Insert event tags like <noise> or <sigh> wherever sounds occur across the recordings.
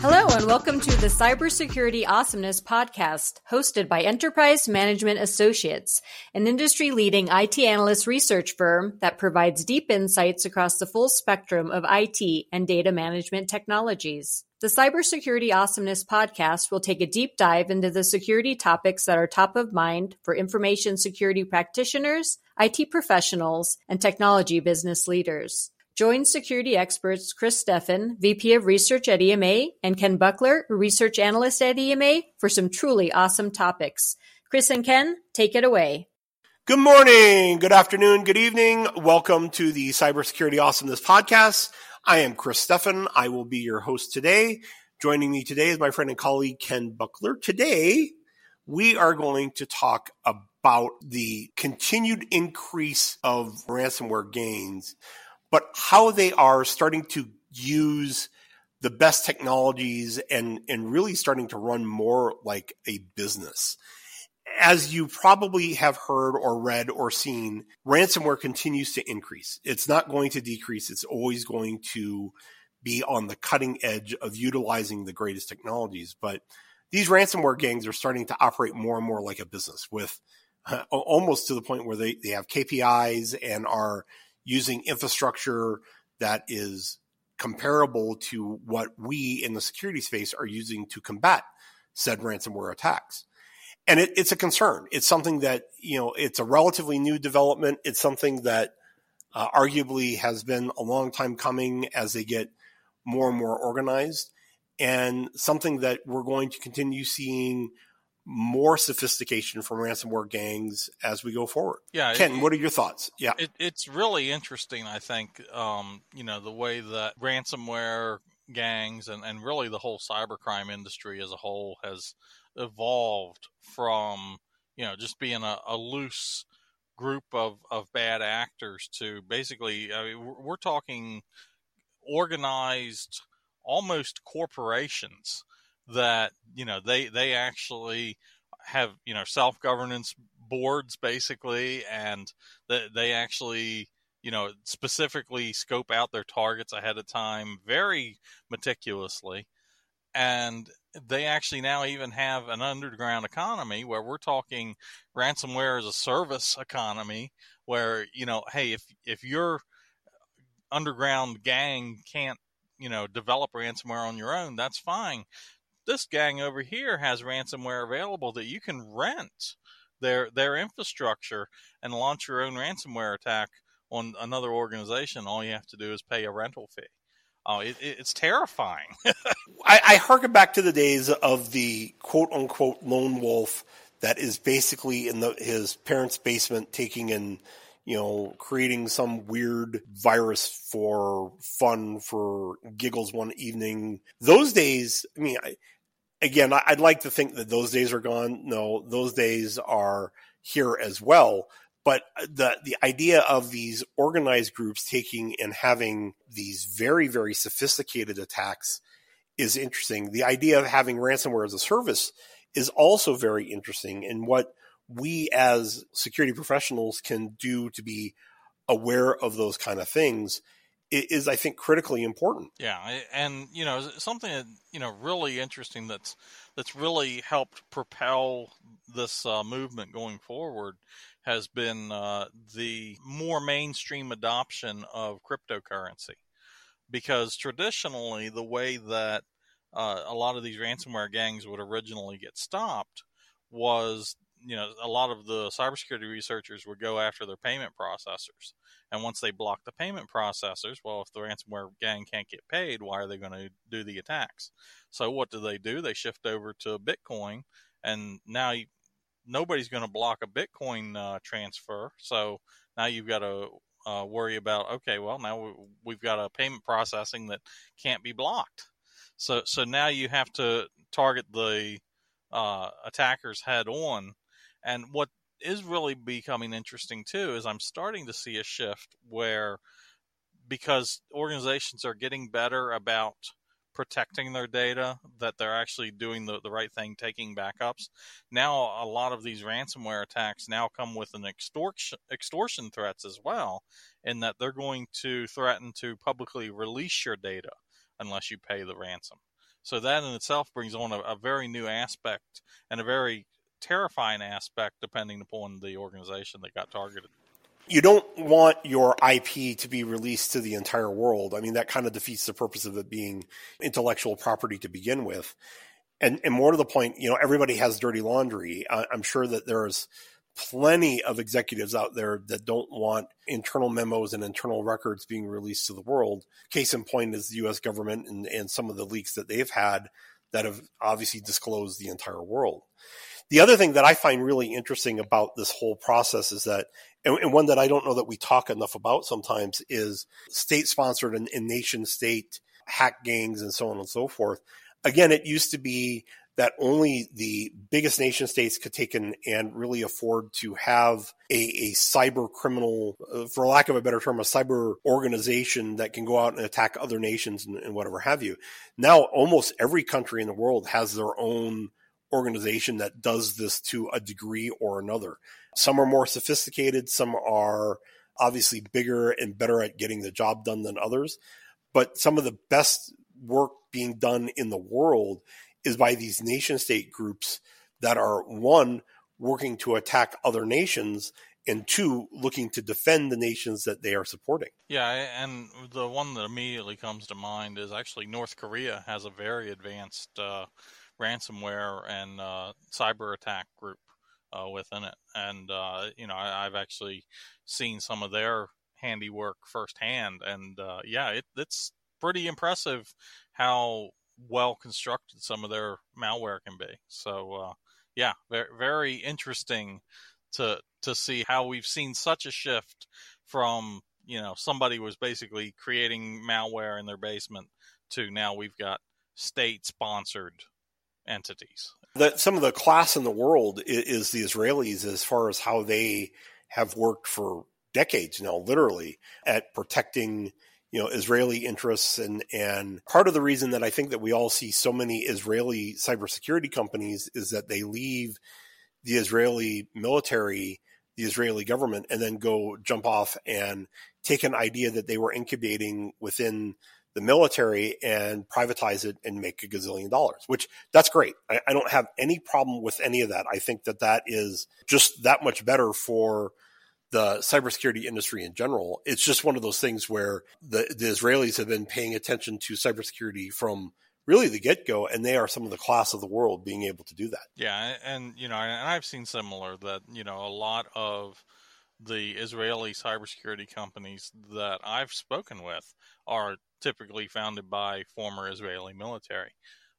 Hello, and welcome to the Cybersecurity Awesomeness Podcast, hosted by Enterprise Management Associates, an industry leading IT analyst research firm that provides deep insights across the full spectrum of IT and data management technologies. The Cybersecurity Awesomeness Podcast will take a deep dive into the security topics that are top of mind for information security practitioners, IT professionals, and technology business leaders. Join security experts Chris Steffen, VP of Research at EMA, and Ken Buckler, Research Analyst at EMA, for some truly awesome topics. Chris and Ken, take it away. Good morning, good afternoon, good evening. Welcome to the Cybersecurity Awesomeness Podcast. I am Chris Steffen. I will be your host today. Joining me today is my friend and colleague Ken Buckler. Today, we are going to talk about the continued increase of ransomware gains but how they are starting to use the best technologies and, and really starting to run more like a business. As you probably have heard or read or seen, ransomware continues to increase. It's not going to decrease. It's always going to be on the cutting edge of utilizing the greatest technologies. But these ransomware gangs are starting to operate more and more like a business with uh, almost to the point where they, they have KPIs and are using infrastructure that is comparable to what we in the security space are using to combat said ransomware attacks. And it, it's a concern. It's something that, you know, it's a relatively new development. It's something that uh, arguably has been a long time coming as they get more and more organized and something that we're going to continue seeing more sophistication from ransomware gangs as we go forward. Yeah, Ken, it, what are your thoughts? Yeah, it, it's really interesting. I think um, you know the way that ransomware gangs and, and really the whole cybercrime industry as a whole has evolved from you know just being a, a loose group of, of bad actors to basically I mean, we're talking organized almost corporations that you know they they actually have you know self governance boards basically, and they, they actually you know specifically scope out their targets ahead of time very meticulously, and they actually now even have an underground economy where we're talking ransomware as a service economy where you know hey if if your underground gang can't you know develop ransomware on your own that's fine this gang over here has ransomware available that you can rent their their infrastructure and launch your own ransomware attack on another organization. All you have to do is pay a rental fee. Oh, it, it's terrifying. <laughs> I, I harken back to the days of the quote unquote lone wolf that is basically in the, his parents' basement taking in, you know, creating some weird virus for fun for giggles one evening. Those days, I mean, I, again, I'd like to think that those days are gone. No, those days are here as well. But uh, the the idea of these organized groups taking and having these very very sophisticated attacks is interesting. The idea of having ransomware as a service is also very interesting, and what we as security professionals can do to be aware of those kind of things is I think critically important. Yeah, and you know something that you know really interesting that's that's really helped propel this uh, movement going forward has been uh, the more mainstream adoption of cryptocurrency, because traditionally the way that uh, a lot of these ransomware gangs would originally get stopped was you know a lot of the cybersecurity researchers would go after their payment processors and once they block the payment processors, well, if the ransomware gang can't get paid, why are they going to do the attacks? So what do they do? They shift over to Bitcoin, and now you, nobody's going to block a Bitcoin uh, transfer. So now you've got to uh, worry about okay, well now we've got a payment processing that can't be blocked. So so now you have to target the uh, attackers head on. And what is really becoming interesting too is I'm starting to see a shift where because organizations are getting better about protecting their data, that they're actually doing the, the right thing, taking backups. Now, a lot of these ransomware attacks now come with an extortion, extortion threats as well, in that they're going to threaten to publicly release your data unless you pay the ransom. So that in itself brings on a, a very new aspect and a very terrifying aspect depending upon the organization that got targeted you don't want your IP to be released to the entire world. I mean, that kind of defeats the purpose of it being intellectual property to begin with. And, and more to the point, you know, everybody has dirty laundry. I'm sure that there's plenty of executives out there that don't want internal memos and internal records being released to the world. Case in point is the US government and, and some of the leaks that they've had that have obviously disclosed the entire world. The other thing that I find really interesting about this whole process is that, and, and one that I don't know that we talk enough about sometimes, is state sponsored and, and nation state hack gangs and so on and so forth. Again, it used to be that only the biggest nation states could take in and really afford to have a, a cyber criminal, uh, for lack of a better term, a cyber organization that can go out and attack other nations and, and whatever have you. Now, almost every country in the world has their own organization that does this to a degree or another. Some are more sophisticated, some are obviously bigger and better at getting the job done than others. But some of the best work being done in the world is by these nation state groups that are one, working to attack other nations and two, looking to defend the nations that they are supporting. Yeah, and the one that immediately comes to mind is actually North Korea has a very advanced uh, ransomware and uh, cyber attack group uh, within it. And, uh, you know, I, have actually seen some of their handiwork firsthand. And uh, yeah, it, it's pretty impressive how well constructed some of their malware can be. So, uh, yeah, very, very interesting to to see how we've seen such a shift from you know somebody was basically creating malware in their basement to now we've got state sponsored entities. That some of the class in the world is, is the Israelis as far as how they have worked for decades now, literally, at protecting you know Israeli interests and and part of the reason that I think that we all see so many Israeli cybersecurity companies is that they leave the Israeli military, the Israeli government, and then go jump off and take an idea that they were incubating within the military and privatize it and make a gazillion dollars, which that's great. I, I, don't have any problem with any of that. I think that that is just that much better for the cybersecurity industry in general. It's just one of those things where the, the Israelis have been paying attention to cybersecurity from really the get go, and they are some of the class of the world being able to do that. Yeah, and you know, and I've seen similar that you know a lot of the Israeli cybersecurity companies that I've spoken with are typically founded by former Israeli military.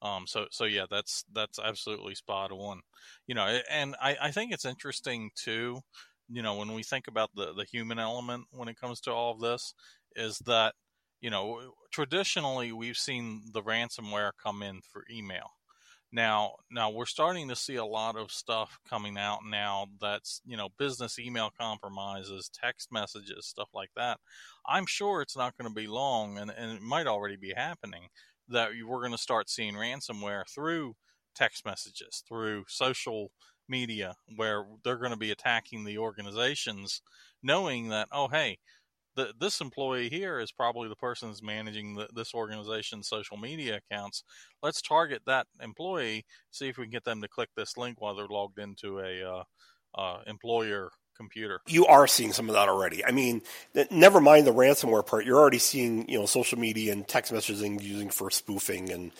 Um, so, so yeah, that's that's absolutely spot on. You know, and I, I think it's interesting too. You know, when we think about the the human element when it comes to all of this, is that you know traditionally we've seen the ransomware come in for email. Now, now we're starting to see a lot of stuff coming out now that's, you know, business email compromises, text messages, stuff like that. I'm sure it's not going to be long and, and it might already be happening that we're going to start seeing ransomware through text messages, through social media, where they're going to be attacking the organizations knowing that, oh, hey, the, this employee here is probably the person that's managing the, this organization's social media accounts. Let's target that employee, see if we can get them to click this link while they're logged into a uh, uh, employer computer. You are seeing some of that already. I mean, never mind the ransomware part. You're already seeing you know social media and text messaging using for spoofing and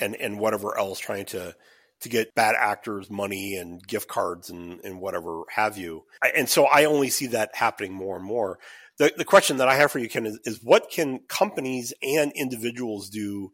and and whatever else, trying to to get bad actors money and gift cards and and whatever have you. And so I only see that happening more and more the, the question that I have for you, Ken, is, is what can companies and individuals do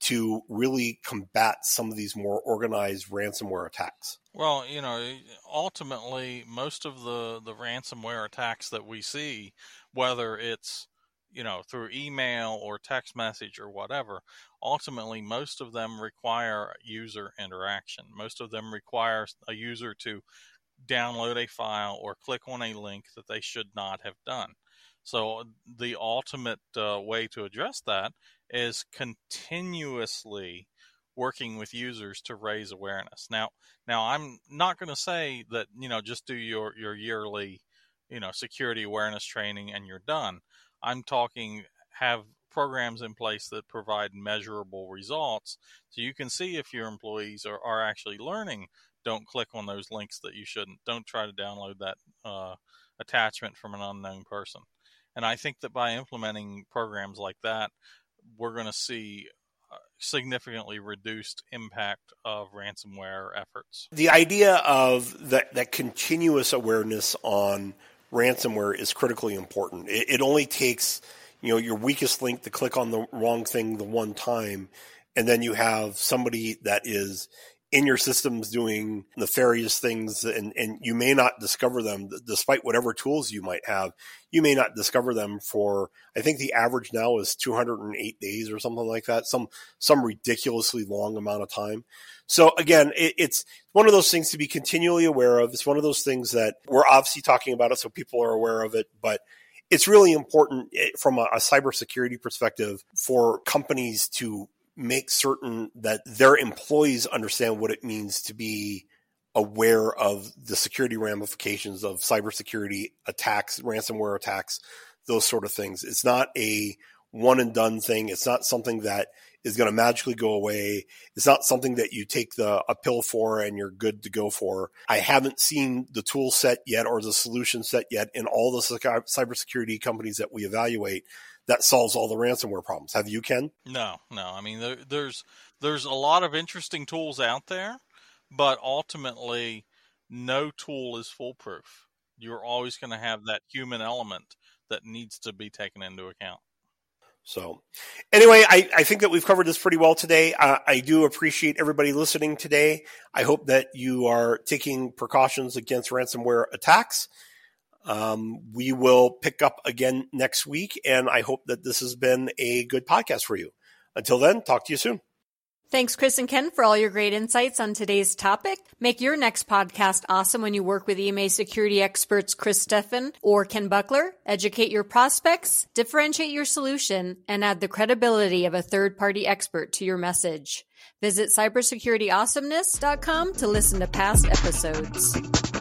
to really combat some of these more organized ransomware attacks? Well, you know, ultimately, most of the, the ransomware attacks that we see, whether it's you know through email or text message or whatever ultimately most of them require user interaction most of them require a user to download a file or click on a link that they should not have done so the ultimate uh, way to address that is continuously working with users to raise awareness. Now, now I'm not going to say that you know just do your your yearly you know security awareness training and you're done. I'm talking have programs in place that provide measurable results so you can see if your employees are, are actually learning. Don't click on those links that you shouldn't. Don't try to download that uh, attachment from an unknown person. And I think that by implementing programs like that, we're going to see uh, significantly reduced impact of ransomware efforts. The idea of that, that continuous awareness on ransomware is critically important. It, it only takes you know your weakest link to click on the wrong thing the one time, and then you have somebody that is in your systems doing nefarious things and, and you may not discover them despite whatever tools you might have you may not discover them for i think the average now is 208 days or something like that some some ridiculously long amount of time. So again it, it's one of those things to be continually aware of. It's one of those things that we're obviously talking about it so people are aware of it but it's really important eh, from a, a cybersecurity perspective for companies to make certain that their employees understand what it means to be aware of the security ramifications of cybersecurity attacks, ransomware attacks, those sort of things. It's not a one and done thing. It's not something that is going to magically go away. It's not something that you take the a pill for and you're good to go for. I haven't seen the tool set yet or the solution set yet in all the cybersecurity companies that we evaluate that solves all the ransomware problems. Have you, Ken? No, no. I mean, there, there's there's a lot of interesting tools out there, but ultimately, no tool is foolproof. You're always going to have that human element that needs to be taken into account. So, anyway, I, I think that we've covered this pretty well today. Uh, I do appreciate everybody listening today. I hope that you are taking precautions against ransomware attacks. Um, we will pick up again next week, and I hope that this has been a good podcast for you. Until then, talk to you soon. Thanks, Chris and Ken, for all your great insights on today's topic. Make your next podcast awesome when you work with EMA security experts Chris Steffen or Ken Buckler. Educate your prospects, differentiate your solution, and add the credibility of a third party expert to your message. Visit cybersecurityawesomeness.com to listen to past episodes.